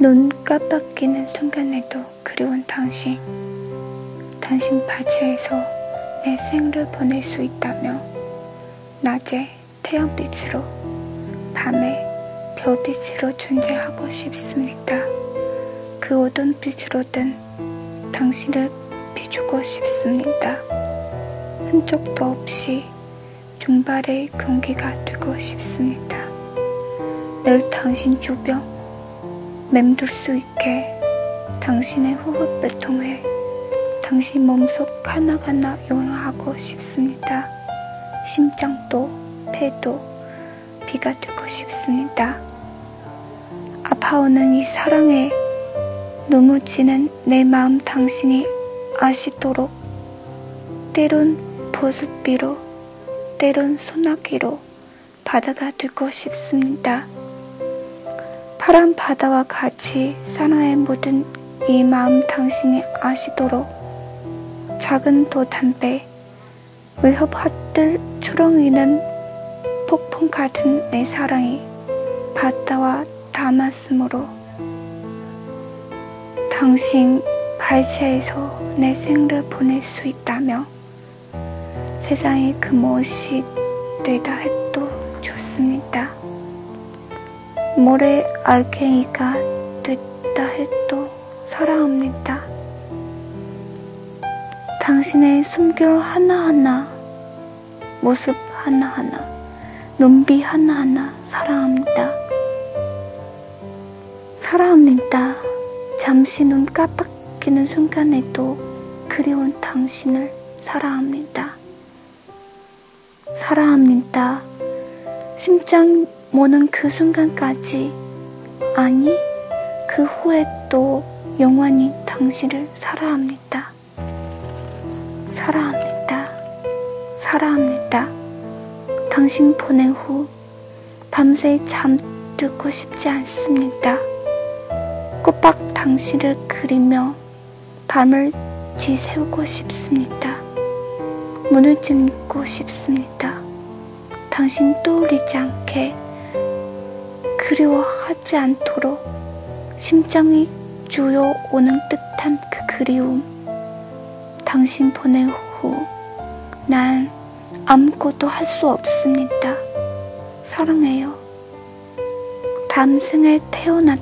눈 깜빡이는 순간에도 그리운 당신. 당신 바지에서 내 생을 보낼 수 있다며 낮에 태양빛으로 밤에 별빛으로 존재하고 싶습니다. 그 어떤 빛으로든 당신을 비추고 싶습니다. 흔적도 없이 증발의 공기가 되고 싶습니다. 늘 당신 주변 맴돌 수 있게 당신의 호흡을 통해 당신 몸속 하나하나 여행하고 싶습니다. 심장도 배도 비가 되고 싶습니다. 아파오는 이 사랑에 눈물지는 내 마음 당신이 아시도록 때론 보습비로 때론 소나기로 바다가 되고 싶습니다. 파란 바다와 같이 사나에 묻은 이 마음 당신이 아시도록 작은 도 담배 위협하들 초롱이는 폭풍 같은 내 사랑이 바다와 닮았으므로 당신 발치에서 내 생을 보낼 수 있다며 세상에 그 무엇이 되다 해도 좋습니다. 모래 알갱이가 됐다 해도 사랑합니다. 당신의 숨결 하나하나, 모습 하나하나, 눈빛 하나하나 사랑합니다. 사랑합니다. 잠시 눈 깜빡이는 순간에도 그리운 당신을 사랑합니다. 사랑합니다. 심장 모는 그 순간까지, 아니, 그 후에 또 영원히 당신을 사랑합니다. 사랑합니다. 사랑합니다. 당신 보낸 후 밤새 잠들고 싶지 않습니다. 꼬박 당신을 그리며 밤을 지새우고 싶습니다. 문을 찜고 싶습니다. 당신 떠올리지 않게 그리워하지 않도록 심장이 주어오는 듯한 그 그리움. 당신 보낸 후 난 아무것도 할 수 없습니다. 사랑해요. 다음 생에 태어났